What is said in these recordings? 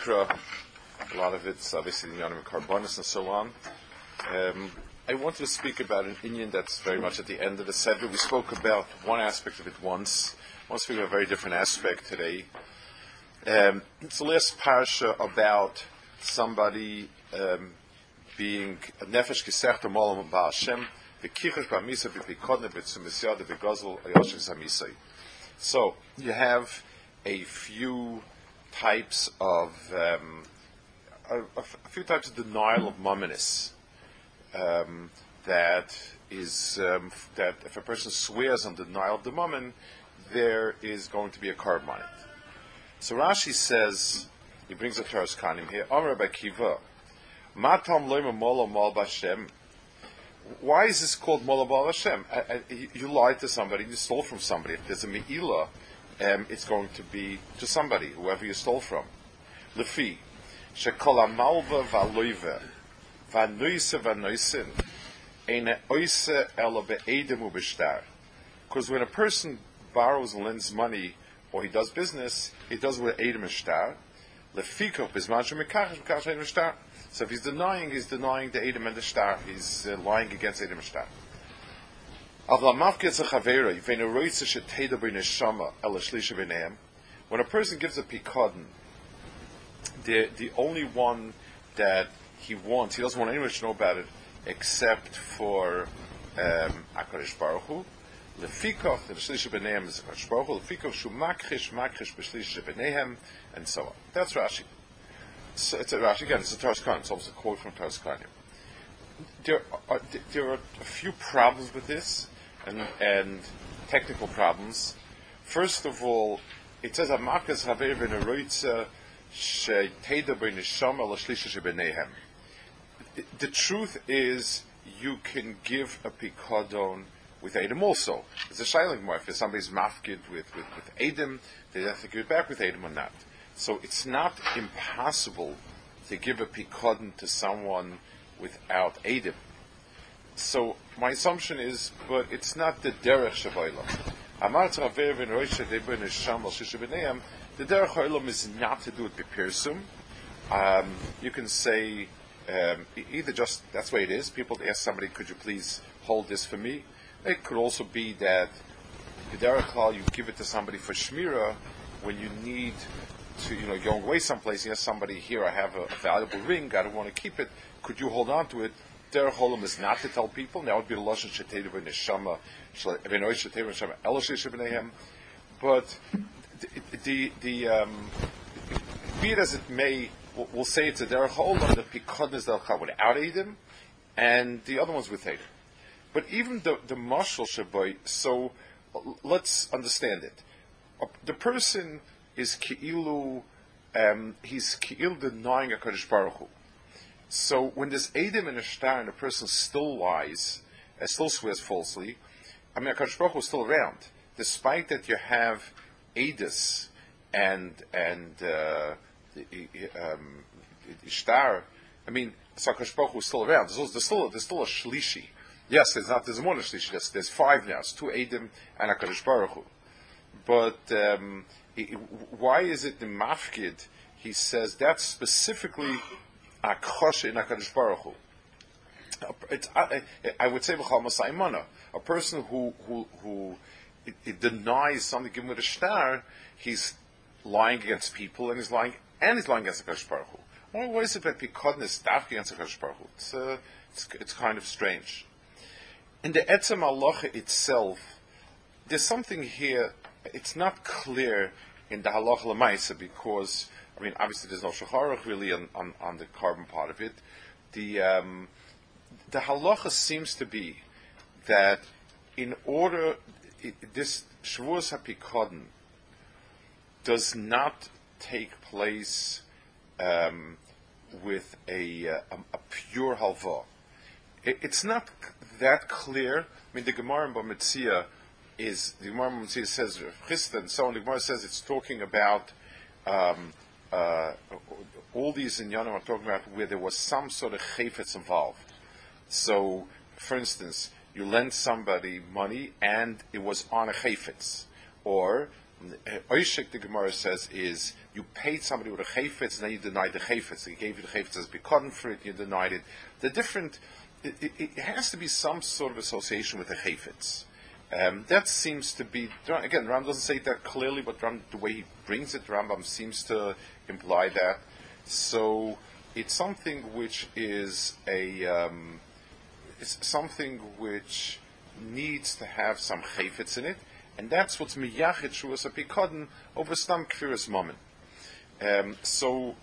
Vayikra, a lot of it's obviously the Yonim Carbonus and so on. Um, I wanted to speak about an Inyan that's very much at the end of the Seder. We spoke about one aspect of it once. I want speak about a very different aspect today. Um, it's the last parsha about somebody um, being nefesh kisech molam ba'ashem, v'kichesh ba'misa v'pikodne v'tzumisyad v'gozel ayoshes hamisay. So you have a few types of um, a, a few types of denial of mumminess um, that is um, that if a person swears on denial of the mummin, there is going to be a carbon on it. So Rashi says he brings a Toras Kohanim here. Amr Bakiva, Matam loima mola. Why is this called mola mal bashem? You lied to somebody, you stole from somebody. If there's a meila, um, it's going to be to somebody, whoever you stole from. Lefi, shekol amalva valoive, vanoise vanoisin, eine oise ela be'edem ubishtar. Because when a person borrows and lends money, or he does business, he does it with edem ishtar. Lefiko bisman shemikash mikash edem ishtar. So if he's denying, he's denying the edem and the shtar. He's uh, lying against edem ishtar. When a person gives a pikadon, the the only one that he wants, he doesn't want anyone to know about it except for um, Baruch Hu. Lefikoch, the shlish b'neihem is Akadosh Baruch Hu. Lefikoch shu makrish b'shlish b'neihem, and so on. That's Rashi. So it's a Rashi again. It's a Khan. It's almost a quote from Khan. There are there are a few problems with this and, and technical problems. First of all, it says Amakas Haver ben Eroitza Sheiteda ben Neshama Lashlisha Shebenehem. The truth is, you can give a pikadon with Adam also. It's a shiling mark. If somebody's mafkid with, with, with Adam, they have to give it back with Adam or not. So it's not impossible to give a pikadon to someone without Adam. So my assumption is, but it's not the derech shabaylam. Amar traver ben roisha deben nesham al. The derech ha'olam is not to do it b'pirsum. Um, you can say um, either just that's the way it is. People ask somebody, "Could you please hold this for me?" It could also be that the derech you give it to somebody for shmira when you need to, you know, going away someplace. You somebody, "Here, I have a valuable ring. I don't want to keep it. Could you hold on to it?" Derech olam is not to tell people. Now would be the lashon sheteidu v'neshama v'noy sheteidu v'neshama elosh b'neihem. But the the, um, be it as it may, we'll, say it's a derech olam that pikod is derech without edim, and the other ones with edim. But even the the mashal shaboy. So let's understand it. The person is ki'ilu. Um, he's ki'il denying a Kaddish Baruch Hu. So when there's Adam and a and a person still lies, uh, still swears falsely, I mean, Akash Baruch is still around, despite that you have Adis and and uh, um, Ishtar. I mean, so Akash Baruch is still around. There's, there's still there's still a Shlishi. Yes, there's not. There's more than Shlishi. There's, there's five now. It's two Adam and Akash Baruch Hu. But um, why is it the Mafkid? He says that's specifically in Hakadosh Baruch Hu. It's, I, I would say a person who who who it, it denies something given with a star, he's lying against people and he's lying and he's lying against Hakadosh Baruch Hu. Why, is it that Pikodin is against Hakadosh Baruch Hu? It's, uh, it's it's kind of strange. in the Etzem Halacha itself, there's something here, it's not clear in the Halacha Lamaisa because, I mean, obviously there's no Shacharach really on, on, on, the carbon part of it. The, um, the Halacha seems to be that in order, it, this Shavuos HaPikodin does not take place um, with a, uh, a, a, pure halva. It, it's not that clear. I mean, the Gemara in Bamitzia is the Gemara in says Chista and so on. The Gemara says it's talking about um, uh, all these in Yanam are talking about where there was some sort of chayfetz involved. So, for instance, you lend somebody money and it was on a chayfetz, or Oishik, the Gemara says, is you paid somebody with a chayfetz and then you denied the chayfetz. They gave you the chayfetz as bikoden for it, you denied it. The different, it, it, it, has to be some sort of association with the chayfetz. Um, that seems to be, again, Ram doesn't say that clearly, but Ram, the way he brings it, Rambam seems to imply that. So it's something which is a, um, it's something which needs to have some chayfetz in it and that's what's miyachid shuas apikadon over stam kfiris moment. Um, so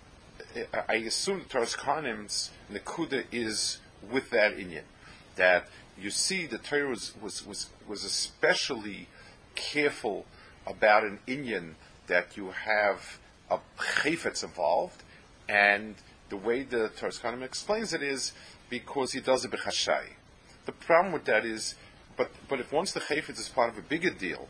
I assume the Toras Kohanim's Nekuda is with that Inyan. That you see the Torah was, was, was, was especially careful about an Inyan that you have a chayfetz involved, and the way the Toras Kohanim explains it is because he does it b'chashai. The problem with that is but but if once the chayfetz is part of a bigger deal,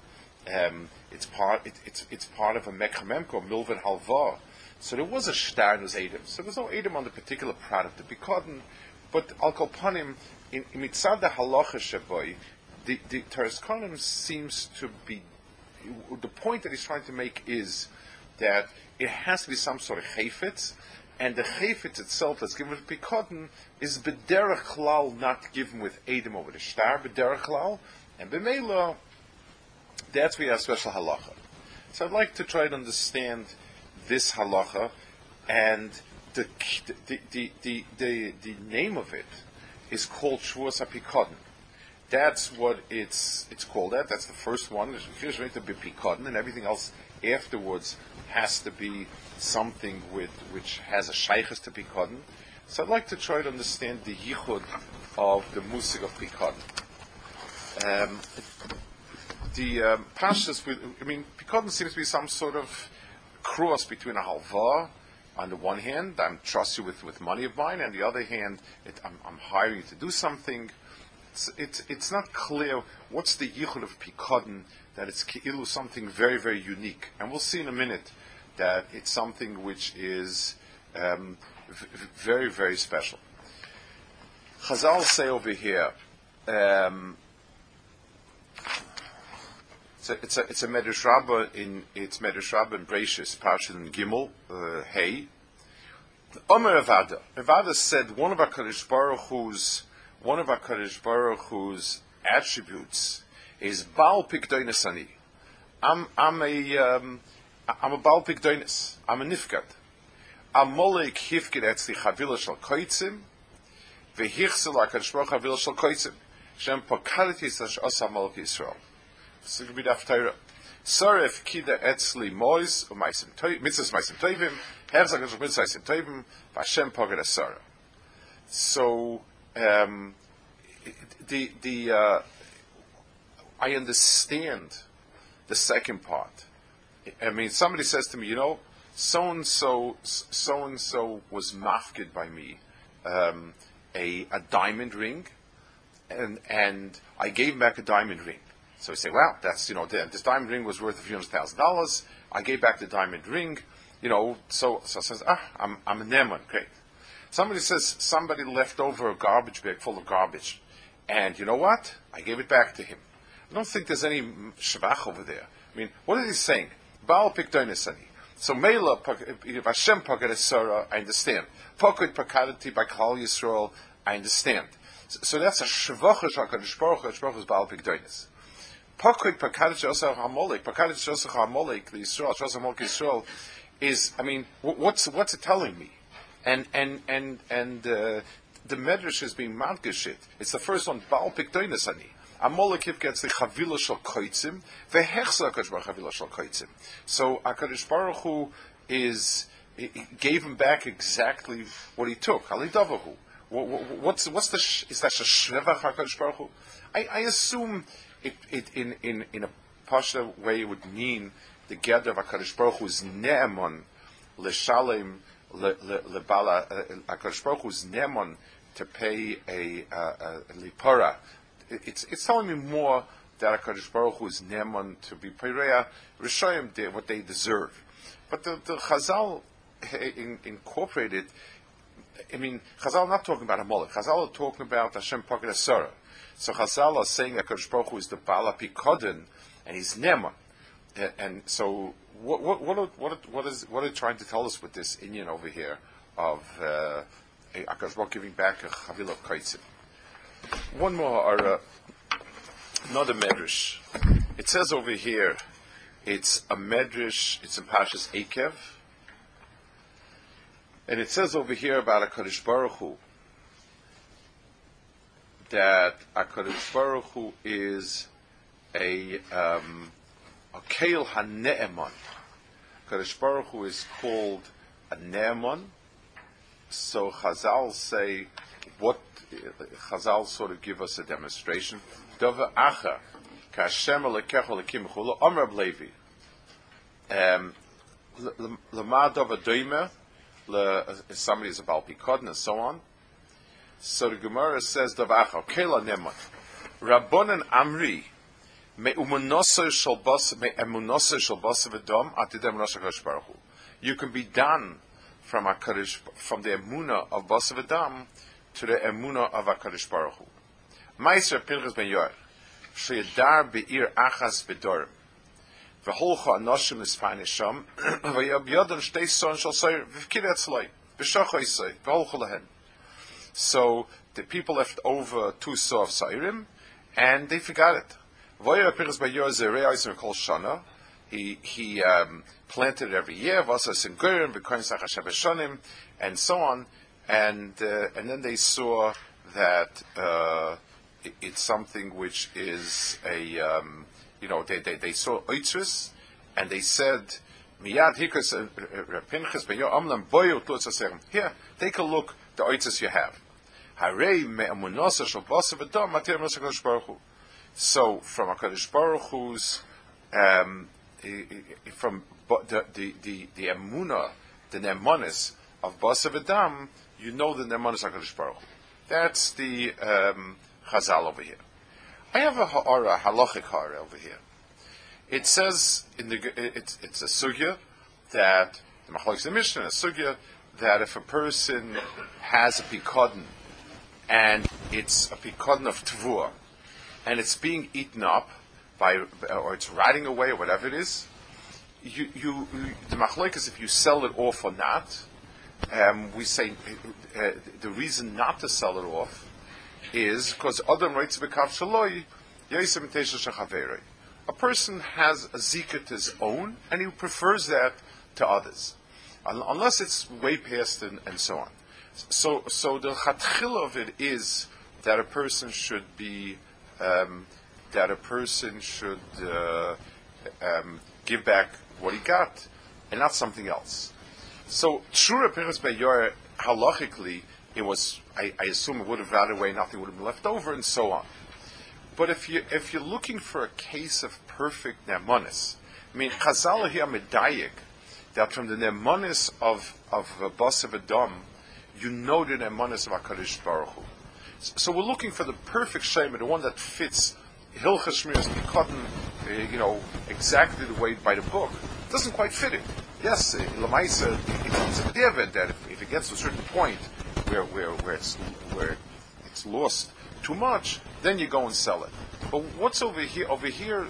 um, it's part it, it's it's part of a mekhamemko milvan halva. So there was a shtar and was Adam. So there was no Adam on the particular product, the bikoden, but al kolpanim in mitzad the halacha shaboy, the the seems to be the point that he's trying to make is that it has to be some sort of chayfetz, and the chayfetz itself that's given with Bikotin is klal not given with Edom over the star, b'derech klal, and b'meila, that's where have special halacha. So I'd like to try to understand this halacha, and the, the, the, the, the, the name of it is called Shavuos HaPikotin. That's what it's it's called that. That's the first one. To be Pikotin, and everything else afterwards has to be something with which has a shaykhs to Pikotin. So I'd like to try to understand the yichud of the musik of Pikotin. Um, the um, pashas, I mean, Pikotin seems to be some sort of cross between a halva on the one hand, I'm trust you with, with money of mine, and the other hand, it, I'm, I'm hiring you to do something. It's, it's, it's not clear what's the yichud of Pikotin that it's ki'ilu something very, very unique. And we'll see in a minute that it's something which is um, v- very, very special. Chazal say over here, um, it's a, it's a, it's a Medrash Rabbah in, it's Medrash in Parshat and Gimel, uh, Hey. Omer Avada. Avada said one of HaKadosh Baruch Hu's, one of HaKadosh Baruch Hu's attributes is Baal Pikdoinis Ani. I'm, I'm a, um, a Baal Pikdoinis. I'm a Nifgad. I'm Molek Hifgid Etzli Chavila Shal Koitzim, Vehichsel HaKadosh Baruch Chavila Shal Koitzim. Shem Pokaliti Sash Osa Molek Yisrael. This is going be Daf Soref Kida Etzli Mois, Umaisim Maisim Toivim, Herzak Mitzvahs Maisim Toivim, Vashem Pogad Asara. So, um, the, the, uh, I understand the second part. I mean, somebody says to me, you know, so and so, so and so was mafkid by me, um, a, a diamond ring, and and I gave back a diamond ring. So we say, well, that's you know, this diamond ring was worth a few hundred thousand dollars. I gave back the diamond ring, you know. So so says, ah, I'm I'm a neman, great. Somebody says somebody left over a garbage bag full of garbage, and you know what? I gave it back to him. I don't think there's any shvach over there. I mean, what is he saying? Baal pikdoinesani. So Mela if Hashem Pakaresara, I understand. Pokut Pakadati by Klal Yisrael, I understand. So, so that's a shvacha shakadosh baruch Hu. Baruch is Baal pikdoines. Pokut Pakadati Osach Hamolik. Pakadati Osach Hamolik. The Yisrael, Shosach Hamolik Yisrael, is I mean, what's what's it telling me? And and and and uh, the Medrash is being madgeshit. It's the first one, Baal Pikdoinus Ani. Amalekib gets the Chavila Shal Koitzim, Vehechsa HaKadosh Baruch Chavila Shal. So HaKadosh Baruch Hu is, gave him back exactly what he took. Halidavahu. What's, what's the, is that a Shrevach HaKadosh Baruch Hu? I, I assume it, it, in, in, in a Pasha way it would mean the gather of HaKadosh Baruch Hu is Ne'eman, L'Shalem, L'Bala, uh, HaKadosh Baruch Hu is Ne'eman to pay a, a, a, a Lipara, it's, it's telling me more that HaKadosh Baruch Hu is Neman to be Pereya, Rishayim did what they deserve. But the, the Chazal in, incorporated, I mean, Chazal not talking about Amalek, Chazal are talking about Hashem Pakad Asara. So Chazal are saying that HaKadosh Baruch Hu is the Bala Pikodin, and he's Neman. And so, what, what, what, what, what, is, what are they trying to tell us with this Inyan over here of uh, Baruch giving back a Chavil of Kaitzim? One more, or uh, another medrash. It says over here, it's a medrash. It's in Pashas Akev, and it says over here about a Kaddish Baruch Hu that a Kaddish Baruch Hu is a um, a Keil Hane'eman. Kaddish Baruch Hu is called a Ne'eman. So Chazal say what Chazal sort of give us a demonstration. Dova acha kashem alekecha lekim chula Amr Levi. Um, Lama dova doime somebody is about pikod and so on. So the Gemara says dova acha kela nemot Rabbonan Amri me umunose shel bas me emunose shel bas v'dom atidem rosh Baruch You can be done from a from the emuna of bas v'dom to the emuna of HaKadosh Baruch Hu. Pinchas ben Yor, sheyadar be'ir achas bedorim, anoshim shtei son v'shocho lehen. So the people left over two saw of Sairim, and they forgot it. Voyer Pinchas ben Yor zerei oisim kol shana, he he um, planted every year, sachashem and so on, and uh, and then they saw that uh, it, it's something which is a um, you know they, they, they saw oitzris and they said miyad hikas uh, pinchas boyu tlutzasem here take a look the oitzris you have. So from Hakadosh Baruch Hu's um, from the the the, the emuna, the nemonis of basa v'dam, you know the Nemanis HaKadosh Baruch That's the um, Chazal over here. I have a ha'ara, a halachic ha'ara over here. It says in the it's it's a sugya that the Machlokes the Mishnah a sugya that if a person has a pikodin and it's a pikodin of tvua and it's being eaten up by or it's rotting away or whatever it is, you, you, the Machlokes if you sell it off or not um, we say uh, the reason not to sell it off is because Adam writes b'kav shaloi yaisim shachaveri. A person has a zika to his own, and he prefers that to others, unless it's way past and, and so on. So, so the chatchil of it is that a person should be um, that a person should uh, um, give back what he got, and not something else. So true appearance by your halachically, it was. I, I, assume it would have rotted away, nothing would have been left over, and so on. But if you if you're looking for a case of perfect nemonis, I mean Chazal here medayik that from the nemonis of of Basav Adam, you know the nemonis of Hakadosh Baruch Hu. So we're looking for the perfect shema, the one that fits Hilchas Shmiras Cotton, uh, you know, exactly the way by the book. It doesn't quite fit it yes, Lamaisa, it comes to the event that if, if, it gets to a certain point where, where, where, it's, where it's lost too much, then you go and sell it. But what's over here? Over here,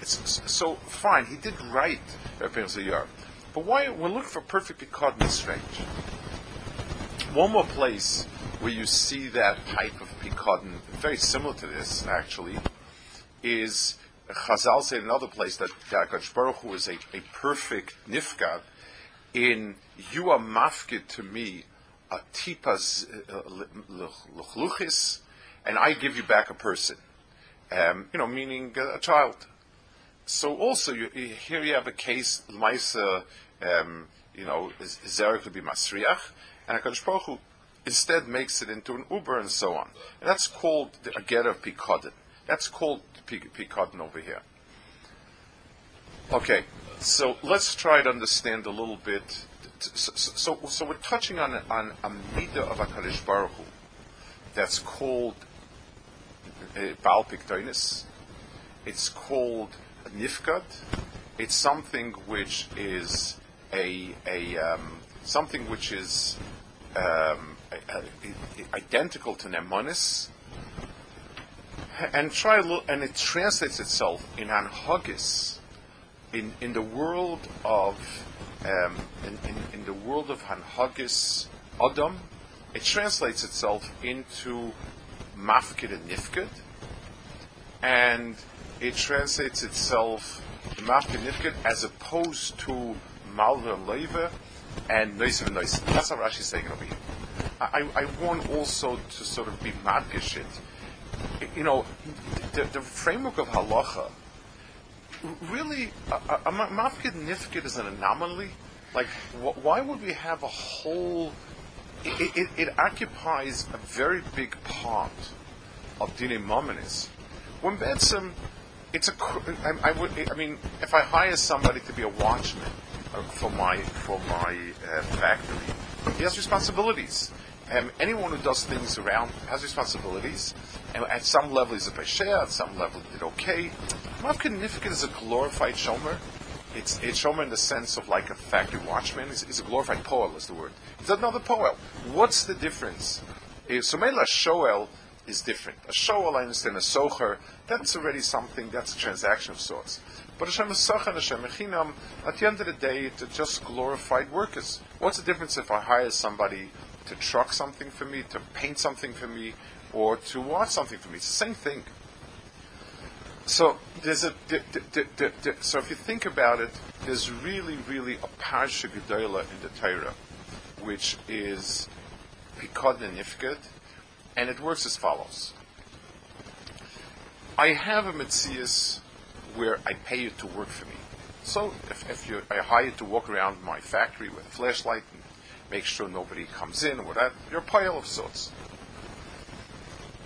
it's so fine. He did right, uh, Yar. But why we're looking for perfect Picard is strange. One more place where you see that type of Picardin, very similar to this actually, is Chazal said in another place that Hakadosh Baruch Hu is a, a perfect nifgad in you are mafkid to me a tipas luchluchis, and I give you back a person. Um, you know, meaning a, child. So also you, here you have a case, Maisa, um, you know, Zerah could be Masriach, and HaKadosh Baruch Hu instead makes it into an Uber and so on. And that's called the, a get of Pikodin. That's called Pikodin over here. Okay, so let's try to understand a little bit. So, so, so we're touching on, on a midah of HaKadosh Baruch Hu that's called uh, Baal Piktoinis. It's called Nifkat. It's something which is a, a um, something which is um, a, a, identical to Nemonis, and try little, and it translates itself in Anhagis, in in the world of um, in, in, in, the world of Hanhagis Adam, it translates itself into Mafkid and Nifkid, and it translates itself Mafkid Nifkid as opposed to Malva and Leva and Noisim and Noisim. That's how Rashi is saying over here. I, I want also to sort of be madgish it. You know, the, the framework of halacha, really, a, mafkid nifkid is an anomaly. Like, wh- why would we have a whole? It, it, it occupies a very big part of dine mominis. When Betzim, it's a. I, I, would. I mean, if I hire somebody to be a watchman uh, for my for my uh, factory, he has responsibilities. Um, anyone who does things around has responsibilities. And at some level, he's a pesher. At some level, he did okay. Mavkin Nifkin is a glorified shomer. It's, it's shomer in the sense of like a factory watchman. He's, a glorified poel, is the word. He's another poel. What's the difference? Uh, so, Mela Shoel is different. A shoel, I understand, a socher, that's already something, that's a transaction of sorts. But Hashem Socher and Hashem Echinam, at the end of the day, they're just glorified workers. What's the difference if I hire somebody to truck something for me, to paint something for me, or to watch something for me. It's the same thing. So there's a d- d- d- so if you think about it, there's really, really a parsha gedola in the Torah, which is pikod and nifked, and it works as follows. I have a mitzias where I pay you to work for me. So if, if you, I hire you to walk around my factory with a flashlight and make sure nobody comes in, or that, you're a pile of sorts.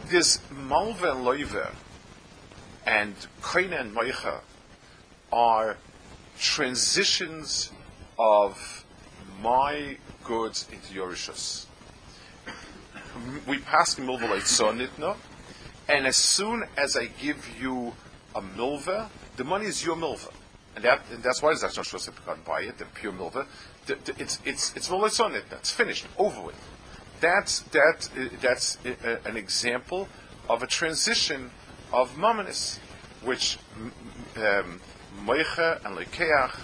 This Malva and Loive and Koine and Moicha are transitions of my goods into your Yorishus. We pass Milva Nitna, and as soon as I give you a milva, the money is your milva. And, that, and that's why that's not supposed to buy it, the pure milva it's it's it's on it. That's finished, over with. That's that uh, that's uh, an example of a transition of Mamonis, which um, and Lekeach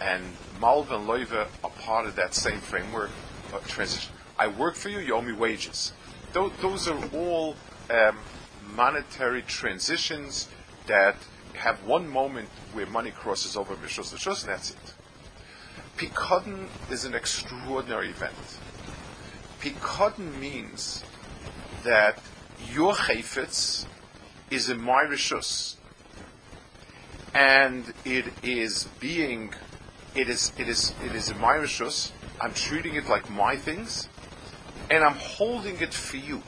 and Malva and Loiva are part of that same framework of transition. I work for you, you owe me wages. Those, those are all um, monetary transitions that have one moment where money crosses over Rishos, and that's it. Pikodin is an extraordinary event. Pikodin means that your chayfetz is in my rishus, and it is being, it is, it is, it is in my rishus. I'm treating it like my things, and I'm holding it for you.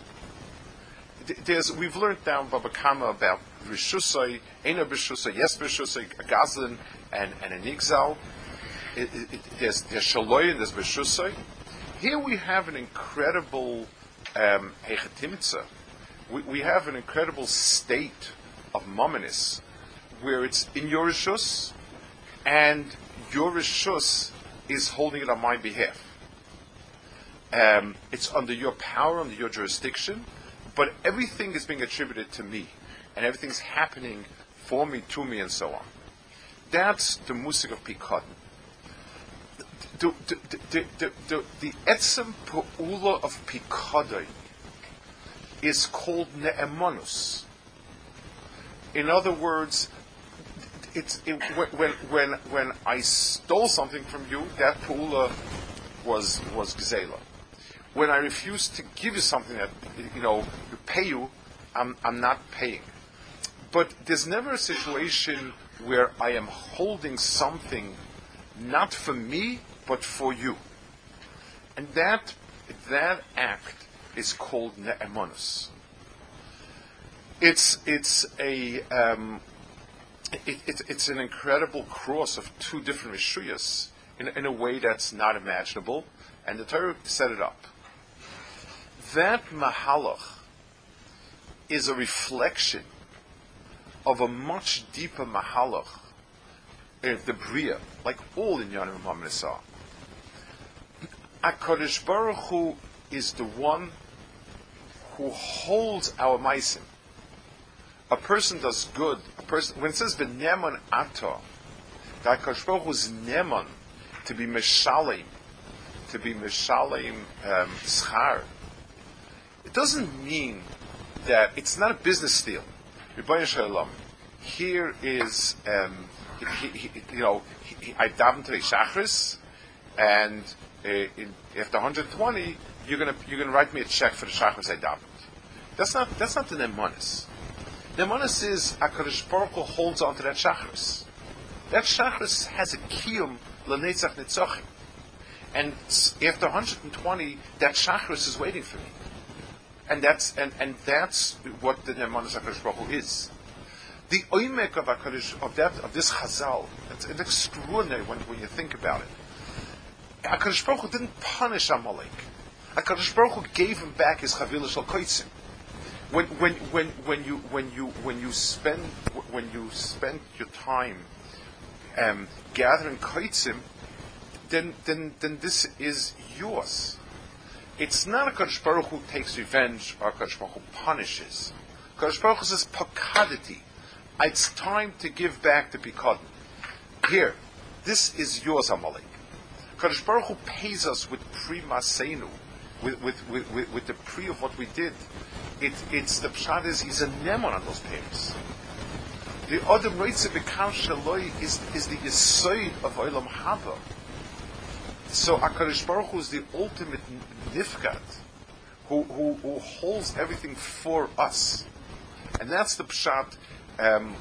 There's, we've learned down Baba Kama about rishusay, ena rishusay, yes rishusay, a gazlan, and, and an exile there's there's shaloy and there's beshusay. Here we have an incredible um, we, we have an incredible state of mominis where it's in your rishus and your rishus is holding it on my behalf. Um, it's under your power, under your jurisdiction, but everything is being attributed to me, and everything's happening for me, to me, and so on. That's the musik of Pikot the, the, the, the, etzem pa'ula of Pikodai is called ne'emonus. In other words, it's it, when when when I stole something from you, that pa'ula was was gzela. when I refuse to give you something that you know you pay you, I'm I'm not paying. But there's never a situation where I am holding something not for me but for you, and that that act is called ne'emonus. It's it's a um, it, it, it's an incredible cross of two different rishuyas in, in a way that's not imaginable, and the Torah set it up. That mahalach is a reflection of a much deeper mahalach in the bria, like all in Yanim Muhammad HaKadosh Baruch Hu is the one who holds our meisim. A person does good. A person when it says beneman ato, that Hakadosh Baruch Hu is neman to be mishalim, to be mishalim um, schar. It doesn't mean that it's not a business deal. Here is, um, he, he, you know, he, I daven today shachris, and Uh, in, after 120, you're gonna you're gonna write me a check for the shachris I davened. That's not that's not the nemanis. Nemanis is Hakadosh Baruch Hu holds on to that shachris. That shachris has a kiyum lenetzach nitzachim, and after 120, that shachris is waiting for me, and that's and, and that's what the nemanis Hakadosh Baruch Hu is. The oimek of of that of this Chazal, it's, it's extraordinary when, when you think about it. Hakadosh Baruch Hu didn't punish Amalek. Hakadosh Baruch Hu gave him back his chavilah shel. When, when, when, when you when you when you spend when you spend your time um, gathering koitzim, then then then this is yours. It's not a Kadosh Baruch Hu takes revenge or a Kadosh Baruch Hu punishes. Kadosh Baruch says pakadati. It's time to give back the pikadon. Here, this is yours, Amalek. Kadosh Baruch Hu pays us with pri masenu, with, with, with, with, the pre of what we did. It, it's the pshat is he's a nemon on those payments. The other moitze bekam shaloi is is the yisoid of olam haba. So Hakadosh Baruch Hu is the ultimate nifkat, who, who who holds everything for us, and that's the pshat, um,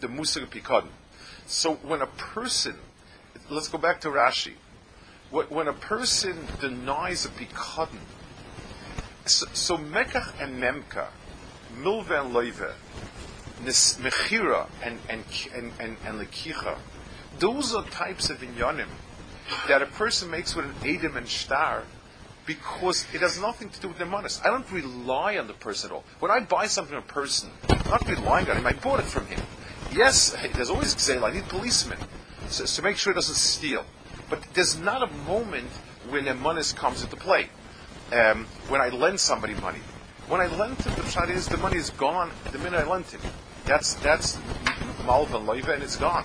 the musar pikadon. So when a person, let's go back to Rashi when a person denies a pikadon, so, so Mekach and Memka, Milva and Loive, Mechira and, and, and, and, and Lekicha, those are types of inyanim that a person makes with an Edom and Star because it has nothing to do with the money. I don't rely on the person at all. When I buy something from a person, I'm not relying on him, I bought it from him. Yes, there's always Gzeil, I need policemen so, to make sure he doesn't steal. But there's not a moment when a money comes into play. Um, when I lend somebody money, when I lend him, the shot is the money is gone the minute I lent it. That's that's malva loiva and it's gone.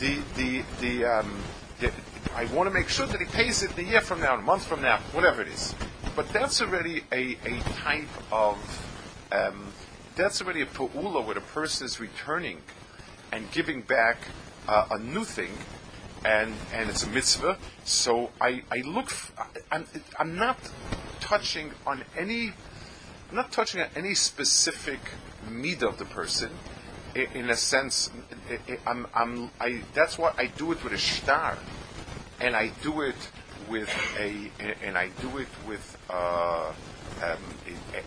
The the the, um, the I want to make sure that he pays it a year from now, a month from now, whatever it is. But that's already a, a type of um, that's already a pu'ula where the person is returning and giving back uh, a new thing and and it's a mitzvah. So I, I look. F- I'm, I'm not touching on any. I'm not touching on any specific need of the person. In, a sense, I'm, I'm, I, that's why I do it with a star, and I do it with a, and I do it with uh, um,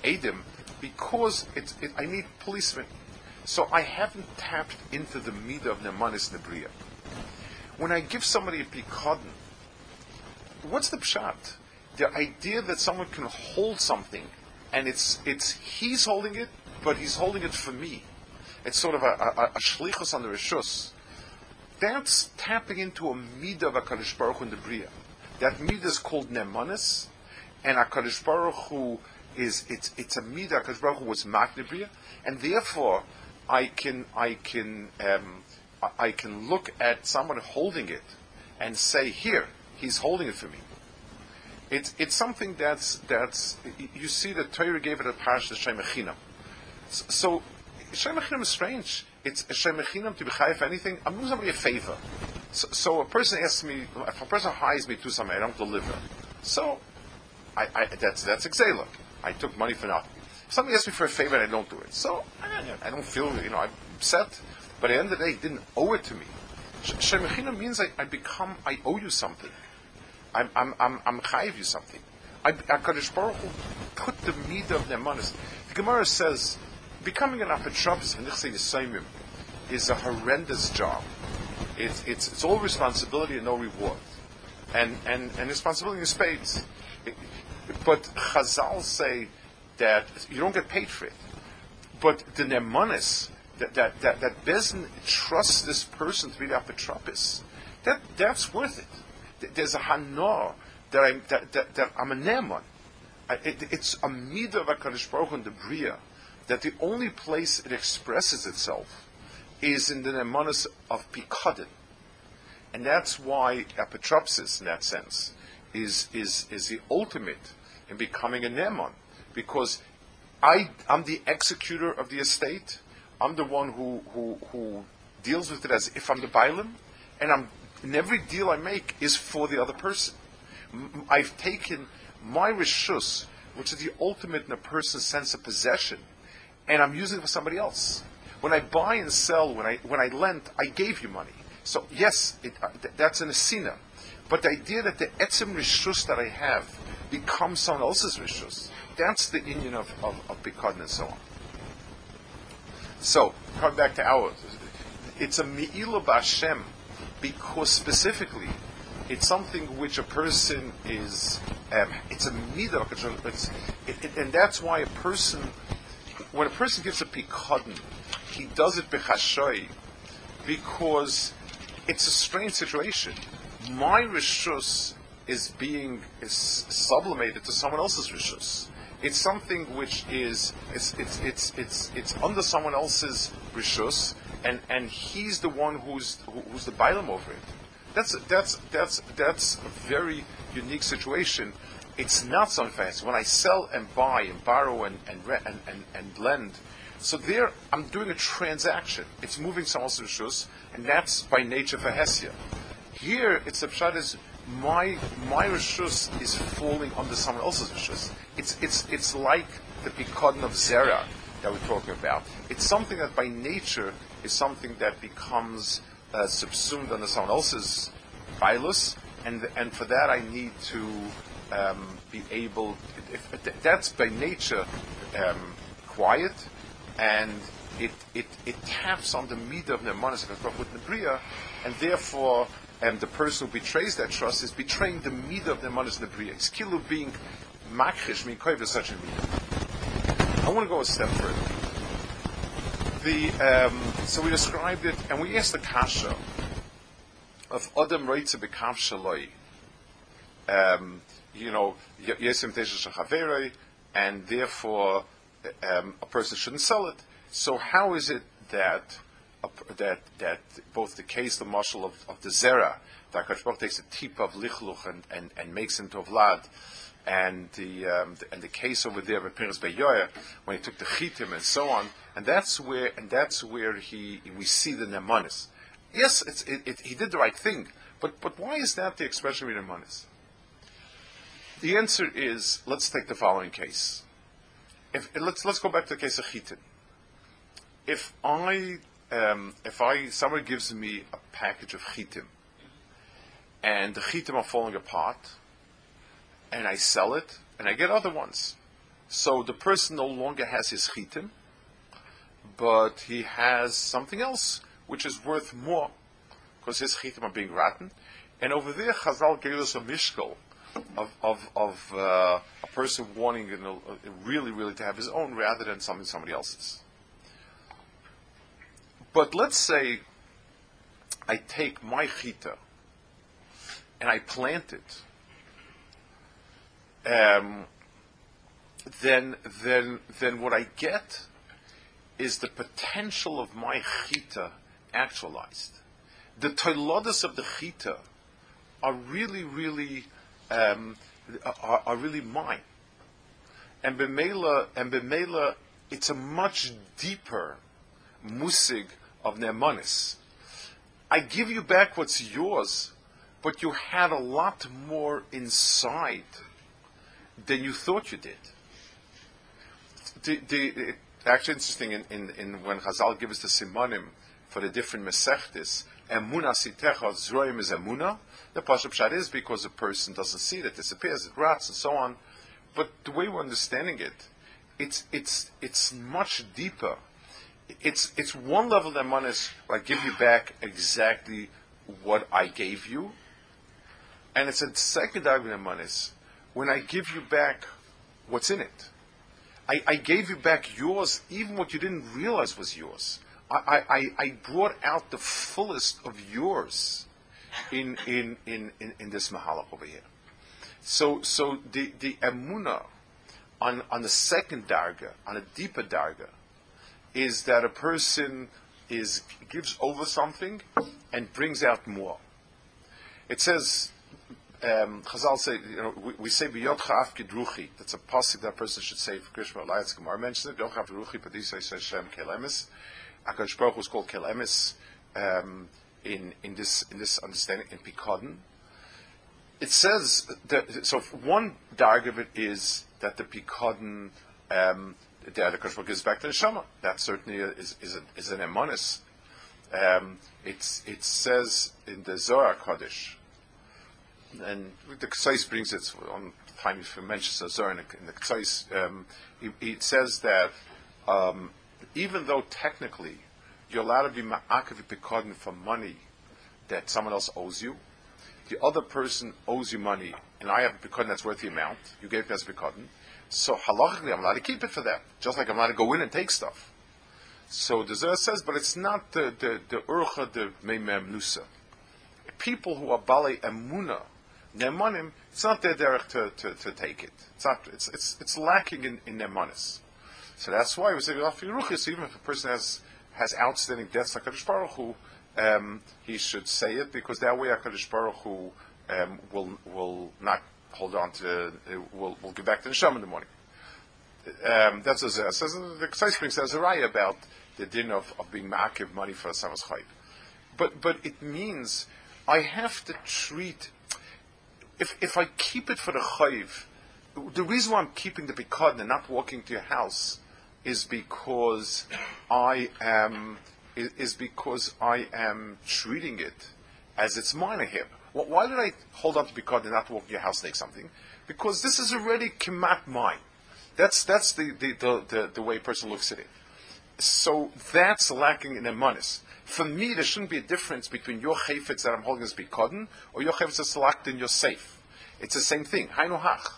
Adam because it's, it, I need policemen. So I haven't tapped into the midah of Nemanis Nebriya when I give somebody a pikadon, what's the pshat? The idea that someone can hold something, and it's it's he's holding it, but he's holding it for me. It's sort of a, a, a shlichus on the rishus. That's tapping into a midah of Hakadosh Baruch in the bria. That midah is called nemanis, and Hakadosh Baruch Hu is it's it's a midah Hakadosh Baruch Hu was bria, and therefore I can I can um, I can look at someone holding it and say, "Here, he's holding it for me." It's it's something that's that's you see that Torah gave it a parsha Shemechinam. So Shemechinam is strange. It's Shemechinam to be chayiv anything. I'm doing somebody a favor. So, so, a person asks me, if a person hires me to something, I don't deliver. So I, I, that's that's exela. I took money for nothing. Somebody asks me for a favor and I don't do it, so I, I don't feel you know I'm upset. But at the end of the day, he didn't owe it to me. Shemechina means I, I, become I owe you something. I'm I'm I'm, I'm chayiv you something. I, Hakadosh Baruch Hu put the meat of the manas. The Gemara says becoming an apotropos is a horrendous job. It's, it's, it's all responsibility and no reward. And, and, and responsibility in spades. But Chazal say that you don't get paid for it. But the Nemanis, that, that, that, that Bezin trusts this person to be the apotropos, that, that's worth it. There's a Hanor that I'm, that, that, that I'm a Neman. It, it's a midah of HaKadosh Baruch Hu in the Bria, that the only place it expresses itself is in the nemanis of Pikadin. And that's why apotropsis, in that sense, is, is, is the ultimate in becoming a Neman. Because I, I'm the executor of the estate. I'm the one who, who, who deals with it as if I'm the Bailam. And I'm, in every deal I make is for the other person. I've taken my rishus, which is the ultimate in a person's sense of possession, and I'm using it for somebody else. When I buy and sell, when I when I lent, I gave you money. So yes, it, uh, th- that's an asina. But the idea that the etzim rishus that I have becomes someone else's rishus, that's the union of, of, of and so on. So, coming back to ours, it's a mi'ilu b'Hashem because specifically it's something which a person is, um, it's a midah, it's, it, it, and that's why a person, when a person gives a pikadon, he does it bechashoy because it's a strange situation. My rishus is being is sublimated to someone else's rishus. It's something which is it's it's it's it's, it's under someone else's rishus, and and he's the one who's who's the bailam over it. That's that's that's that's a very unique situation. It's not so fancy. When I sell and buy and borrow and and, and, and, and lend, so there, I'm doing a transaction. It's moving someone else's rishus, and that's by nature for Hesia. Here, it's the pshat is my my rishus is falling under someone else's rishus. It's it's it's like the pikadon of zera that we're talking about. It's something that by nature is something that becomes uh, subsumed under someone else's bilus, and and for that I need to um, be able. If, if that's by nature um, quiet and it, it, it taps on the meat of Nemanis with Nebria, and therefore um, the person who betrays that trust is betraying the meat of Nemanis Nebria. It's kilu being makrish, mikoiv such a meat. I want to go a step further. The, um, so we described it, and we asked the kasha of Adam Reitze Bekav Shaloi. Um, you know, Yesim Tesha and therefore um, a person shouldn't sell it. So how is it that that that both the case, the marshal of, of the zera, that Hakadosh takes a tip of lichluch and, and, and makes into a vlad, and the, um, the, and the case over there with Piras Beyoyer when he took the chitim and so on, and that's where and that's where he we see the nemanis. Yes, it, it, he did the right thing, but but why is that the expression of nemanis? The answer is let's take the following case if let's let's go back to the case of Chitim. If I um, if I somebody gives me a package of chitim, and the chitim are falling apart, and I sell it, and I get other ones, so the person no longer has his chitim, but he has something else which is worth more, because his chitim are being rotten, and over there Chazal gave us a mishkal of of, of uh, a person wanting you know, really really to have his own rather than something somebody else's. But let's say I take my chita and I plant it. Um, then, then, then what I get is the potential of my chita actualized. The toilodas of the chita are really, really um, are, are, really mine. And b'meila, and b'meila, it's a much deeper musig of nemanis. I give you back what's yours, but you had a lot more inside than you thought you did. The, the, actually interesting in, in, in when Chazal gives the simonim for the different mesechtis, emuna sitecha zroim is emuna. The pashup pshat is because a person doesn't see it, it disappears, it rots, and so on. But the way we're understanding it, it's it's it's much deeper. It's it's one level that one is like give you back exactly what I gave you, and it's a second argument is when I give you back what's in it. I, I, gave you back yours, even what you didn't realize was yours. I, I, I brought out the fullest of yours in, in, in, in, in this mahalach over here. So, so the, the emuna on, on the second darga, on a deeper darga, is that a person is gives over something and brings out more. It says um, Chazal say, you know, we, we say biyot chaf kidruchi. That's a pasuk that a person should say for Krishma Alliance Gemara mentions it. Biyot chaf kidruchi, but this says Hashem kelemis. Akadosh Baruch was called kelemis um, in in this in this understanding in Pikadon. It says that so one darg of it is that the Pikadon um, the Akadosh Baruch gives back to the Shema. That certainly is is, a, is an emonis. Um, it's it says in the Zohar Kodesh and the Ksais brings it on time if he mentions Azar in the, in the Ksais, um, it says that um, even though technically you're allowed to be ma'akav pekadin for money that someone else owes you, the other person owes you money, and I have a pekadin that's worth the amount, you gave me as a pekadin, so halachically I'm allowed to keep it for them, just like I'm allowed to go in and take stuff. So the Zohar says, but it's not the the the urcha the meimem nusa. People who are bale emuna Nemanim, it's not their derech to, to, to, take it. It's not. It's it's it's lacking in, in nemanis. So that's why we say ruchis. Even if a person has has outstanding debts like Hakadosh Baruch Hu, um, he should say it because that way Hakadosh Baruch Hu um, will will not hold on to. Will will get back to the Neshama in the morning. Um, that's as it says. The Ksai brings says a raya about the din of, of being ma'akiv money for a Samas Chayv. But but it means I have to treat if, if I keep it for the chayiv, the reason why I'm keeping the bikad and not walking to your house is because I am is because I am treating it as it's mine here. Well, why did I hold on to bikad and not walk your house take something? Because this is already kemat mine. That's that's the, the, the, the, the way a person looks at it. So that's lacking in manis. For me, there shouldn't be a difference between your chayfetz that I'm holding as bikodin or your chayfetz that's locked in your safe. It's the same thing. Hainu hach.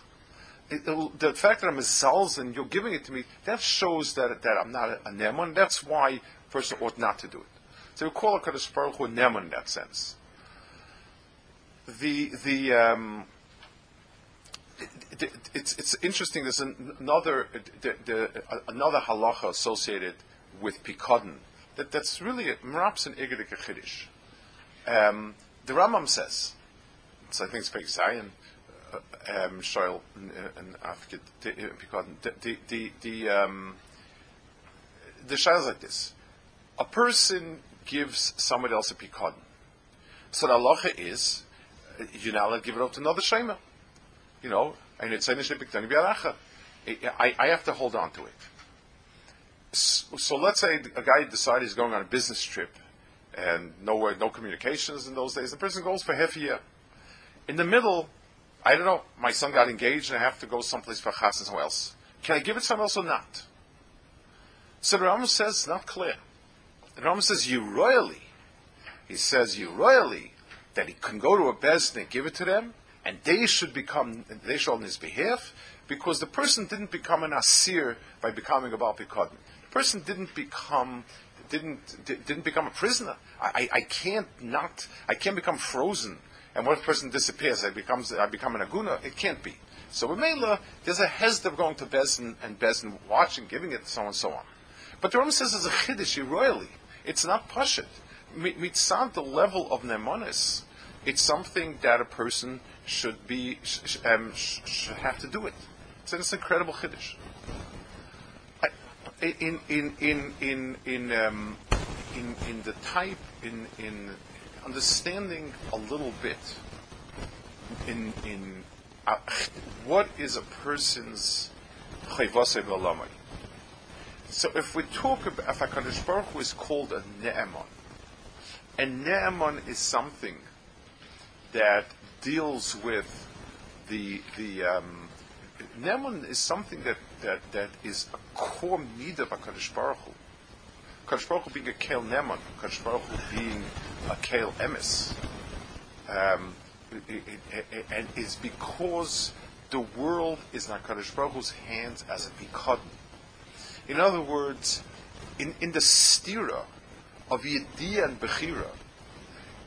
the fact that I'm a zalz and you're giving it to me, that shows that, that I'm not a, a neman. That's why a person ought not to do it. So we call a Kaddish Baruch Hu neman in that sense. The, the, um, it, it, it's, it's interesting. There's another the, the, another halacha associated with pikadon that, that's really meraps and igedik chiddush. Um, the Rambam says, so I think it's Peg Zion, uh, um, Shoil and Africa, the, the, the, the, um, the is like this. A person gives somebody else a pikadon. So the halacha is, you're not allowed to give it up to another shema. You know, and it's I, I have to hold on to it so let's say a guy decided he's going on a business trip and nowhere, no communications in those days. The person goes for half a year. In the middle, I don't know, my son got engaged and I have to go someplace for chas somewhere else. Can I give it someone else or not? So the Rambam says, not clear. The Rambam says, you royally. He says, you royally, that he can go to a and give it to them, and they should become, they should on his behalf, because the person didn't become an asir by becoming a Baal person didn't become didn't didn't become a prisoner. I, I can't not I can't become frozen and when a person disappears I becomes I become an aguna. It can't be. So with Mela, there's a hesed of going to Bezin and Bezin watching, giving it to someone, so on. But the Rambam says it's a chiddush royally. It's not pashit. Mitzad the level of nemonis. It's something that a person should be um, should have to do it. So it's an incredible chiddush in in in in in um, in, in the type in in understanding a little bit in in uh, what is a person's chayvase v'alamai? So if we talk about if Hakadosh Baruch Hu is called a ne'eman, and ne'eman is something that deals with the the um, ne'eman is something that, that, that is a core need of Hakadosh Baruch Hu. Hakadosh Baruch Hu being a kel ne'eman, Hakadosh Baruch Hu being a kel emes. Um, and is because the world is in HaKadosh Baruch Hu's hands as a pikadon. In other words, in, in the stira of Yediyah and Bechira,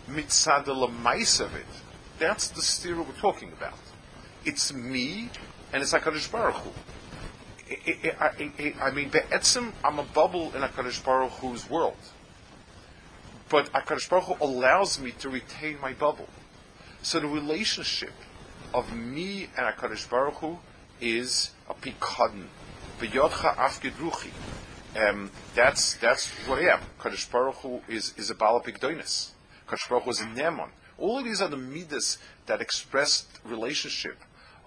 mitzad of it, that's the stira we're talking about. It's me, and it's HaKadosh Baruch Hu. I, mean, be'etzim, I'm a bubble in HaKadosh Baruch Hu's world. But HaKadosh Baruch Hu allows me to retain my bubble. So the relationship of me and HaKadosh Baruch Hu is a pikadon. V'yodcha afgid Um, that's that's what I am. Kadosh Baruch Hu is is a bala pikdonis. Kadosh Baruch Hu is neman. All of these are the midas that express relationship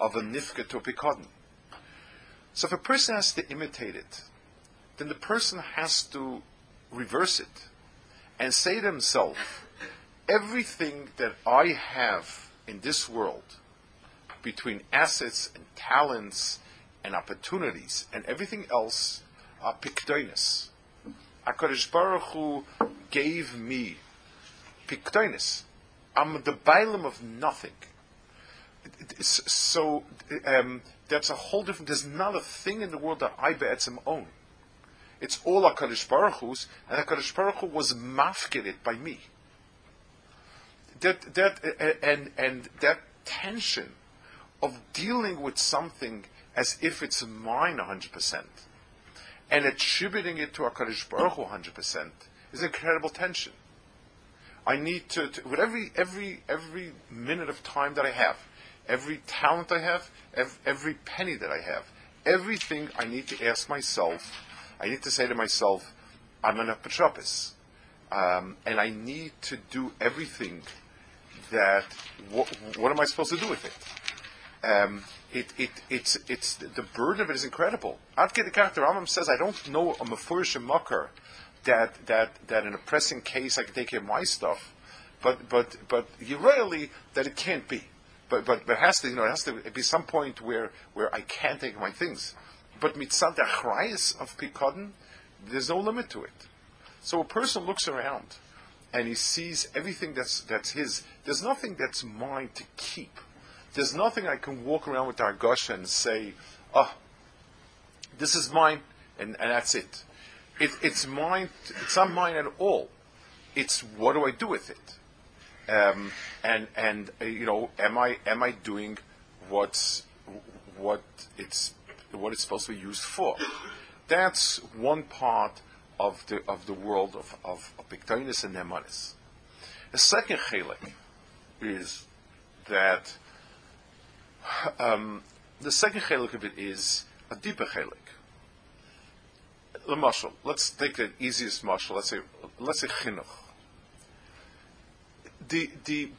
of a nifka to a pikadon. So if a person has to imitate it, then the person has to reverse it and say to himself, everything that I have in this world, between assets and talents and opportunities and everything else, are pikdonis. HaKadosh Baruch Hu gave me pikdonis. I'm the bailam of nothing. So um, that's a whole different. There's not a thing in the world that I be'etzim own. It's all Hakadosh Baruch Hu's, and Hakadosh Baruch Hu was mafked by me that that and and that tension of dealing with something as if it's mine 100% and attributing it to HaKadosh Baruch Hu 100% is incredible tension. I need to, to, with every, every, every minute of time that I have, every talent I have, every, every penny that I have, everything I need to ask myself, I need to say to myself, I'm an apotropis. Um, and I need to do everything that what, what am I supposed to do with it? Um, it, it, it's, it's, the burden of it is incredible. Ad the character Rambam says, I don't know a mafurish mucker that, that, that in a pressing case I can take care of my stuff, but, but, but you rarely that it can't be. But, but, but it has to, you know, it has to be some point where, where I can't take my things. But mitzad achrayis of pikadon, there's no limit to it. So a person looks around and he sees everything that's, that's his. There's nothing that's mine to keep. There's nothing I can walk around with Argosha and say, oh, this is mine, and, and that's it. It. It's mine, it's not mine at all. It's what do I do with it? Um, and, and uh, you know, am I, am I doing what's, what it's, what it's supposed to be used for? That's one part of the of the world of of, of and Nemanis. The second chelik is that um, the second chelik of it is a deeper chelik. The mashal. Let's take the easiest mashal. Let's say let's say chinuch. The the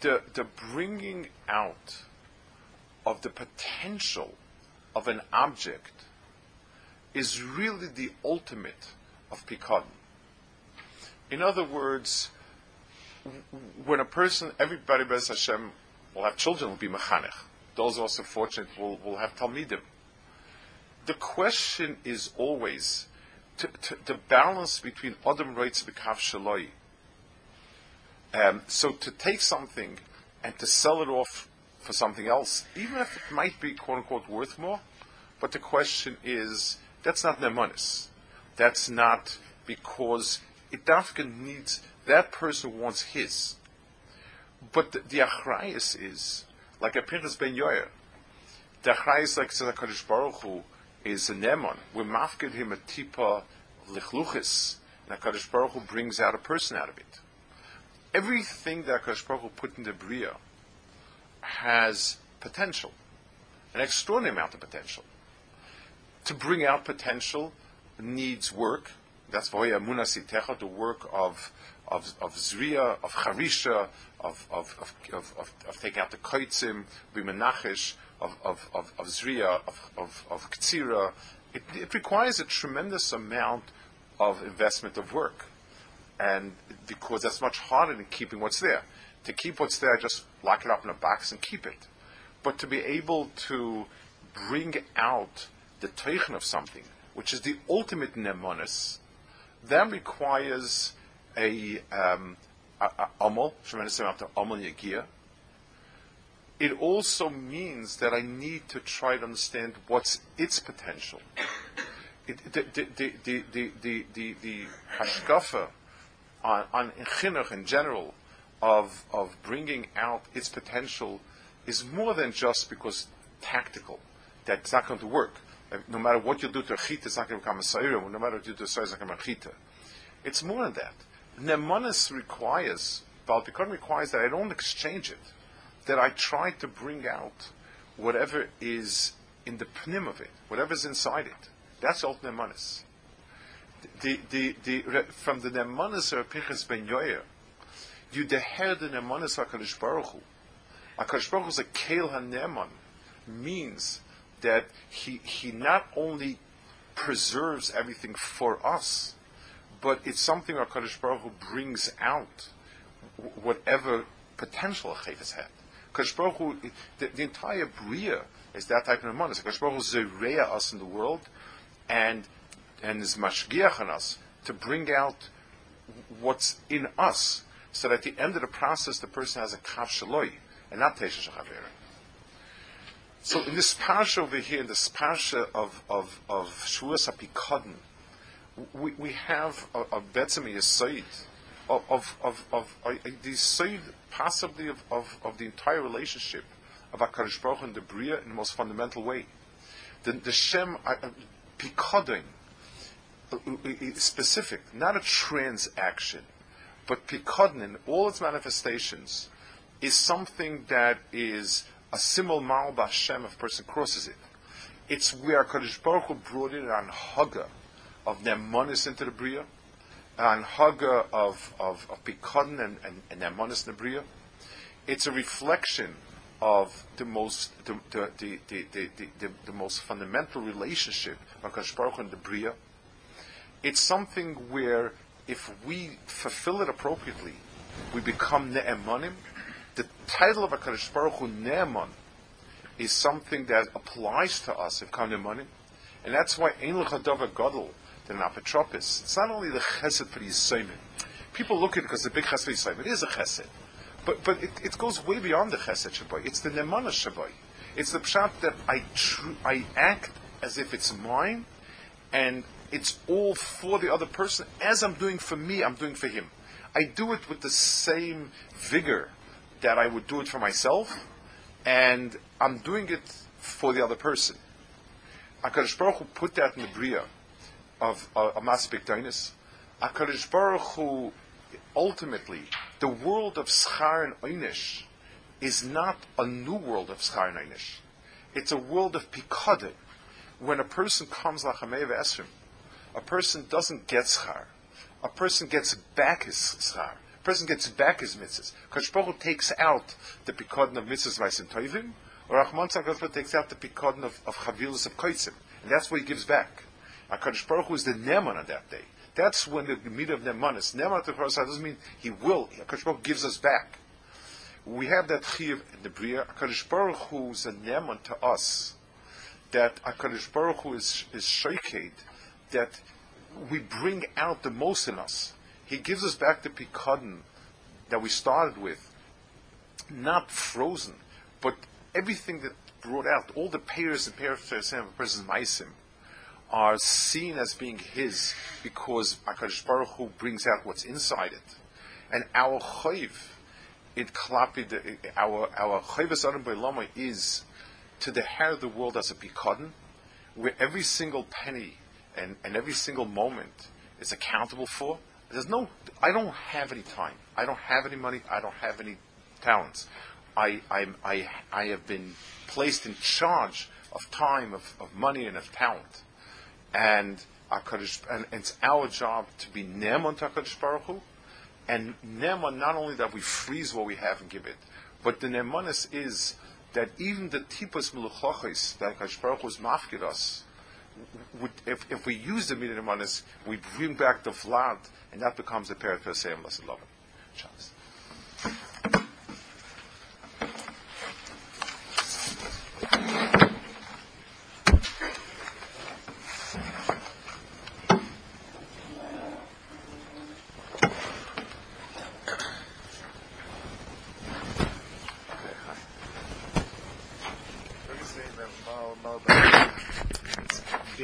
the the bringing out of the potential of an object is really the ultimate of Pikadon. In other words, when a person, everybody, Bez Hashem, will have children, will be mechanech. Those also fortunate will, will have talmidim. The question is always to, to, the balance between Adam Reitz B'kav Shaloi. Um, so to take something and to sell it off for something else, even if it might be quote unquote worth more, but the question is that's not nemanis. That's not because it needs that person wants his. But the, the achrayas is like a Pinchas ben Yoyer. The achrayas like says Hakadosh Baruch Hu is a nemon. We mafked him a tipa lichluchis, and Hakadosh Baruch Hu brings out a person out of it. Everything that Hakadosh Baruch Hu put in the bria has potential, an extraordinary amount of potential. To bring out potential needs work, That's Voya Munasitecha, the work of of, of Zriya, of Charisha, of, of, of, of, taking out the Kaitzim, Bimenachish, of, of, of, Zriya, of, of, of Ktsira. It, it requires a tremendous amount of investment of work. And because that's much harder than keeping what's there. To keep what's there, just lock it up in a box and keep it. But to be able to bring out the teichen of something, which is the ultimate nemonis, that requires a um, tremendous amount of amal yagia it also means that I need to try to understand what's its potential. It, the, the, the, the, the, the, the hashkafa on, on chinuch in general of, of bringing out its potential is more than just because tactical. That's not going to work. No matter what you do to a chita, it's not going to become a sa'irim. No matter what you do to a it's not going to become a chita. It's more than that. Nemanis requires, Balbikon requires that I don't exchange it that I try to bring out whatever is in the pnim of it, whatever's inside it. That's all Nemanis. The, the, the, from the Nemanis of Pinchas ben Yoyer, you deher the Nemanis HaKadosh Baruch Hu. HaKadosh Baruch Hu is a Keil HaNeman, means that he, he not only preserves everything for us, but it's something our Baruch Hu brings out whatever potential a chayv had. Kaddish Baruch Hu, the, the, entire bria is that type of manas. Kaddish Baruch Hu us in the world, and and is mashgiach on us to bring out what's in us, so that at the end of the process, the person has a kav shaloi and not teisha shachavera. So in this parsha over here, in this parsha of of of Apikadon, we, we have a, a Betzemi, a Said, of, of, of, of uh, the possibly of, of, of the entire relationship of HaKadosh Baruch and the Bria in the most fundamental way. The, the Shem, uh, uh, specific, not a transaction, but Pikodin in all its manifestations is something that is a simul mal Hashem if a person crosses it. It's where Kadosh Baruch Hu brought it on Haga, of Nemonis into the Bria, and Haga of, of, of Pikadon and, and, and the Bria. It's a reflection of the most the, the, the, the, the, the, most fundamental relationship of Baruch and the Bria. It's something where if we fulfill it appropriately, we become Ne'emanim. The title of HaKadosh Baruch Hu, Ne'eman, is something that applies to us if Ne'emanim. And that's why Ein L'chadavar Gadol, than an apotropis. It's not only the chesed for the Yisayim. People look at it because the big chesed for Yisayim. It is a chesed. But, but it, it goes way beyond the chesed shaboy. It's the nemana shaboy. It's the pshat that I, tr- I act as if it's mine, and it's all for the other person. As I'm doing for me, I'm doing for him. I do it with the same vigor that I would do it for myself, and I'm doing it for the other person. HaKadosh Baruch Hu put that in the Bria of a Masbik Dainis. HaKadosh Baruch Hu, ultimately, the world of Schar and Einish is not a new world of Schar and Einish. It's a world of Pikade. When a person comes Lachamei Esrim, a person doesn't get Schar. A person gets back his Schar. A person gets back his mitzvahs. Kadosh takes out the Pikadon of mitzvahs Vaisim Toivim, or Rahman Tzakadosh takes out the Pikadon of, of of Koitzim. And that's what he gives back. HaKadosh Baruch Hu is the Neman on that day. That's when the meat of Neman is. Neman to Chorasai doesn't mean he will. HaKadosh Baruch Hu gives us back. We have that chiv in the Bria. HaKadosh Baruch Hu is a Neman to us. That HaKadosh Baruch Hu is, is shoked, that we bring out the most in us. He gives us back the Pikadon that we started with, not frozen, but everything that brought out, all the payers and payers of a person's maisim, are seen as being his because Akash Baruch Hu brings out what's inside it. And our chayv, it klapid, our our chayvus adam is to the hair of the world as a pikadon, where every single penny and, and every single moment is accountable for. There's no, I don't have any time. I don't have any money. I don't have any talents. I, I, I, I have been placed in charge of time, of, of money, and of talent. And Akadosh, and, it's our job to be Neman to Akadosh Baruch Hu, and Neman not only that we freeze what we have and give it, but the Nemanis is that even the Tipus Meluchachis that Akadosh Baruch Hu has mafkid us, would, if, if we use the Midah Nemanis, we bring back the Vlad, and that becomes the Peret Pesayim Lasalov. Shabbos.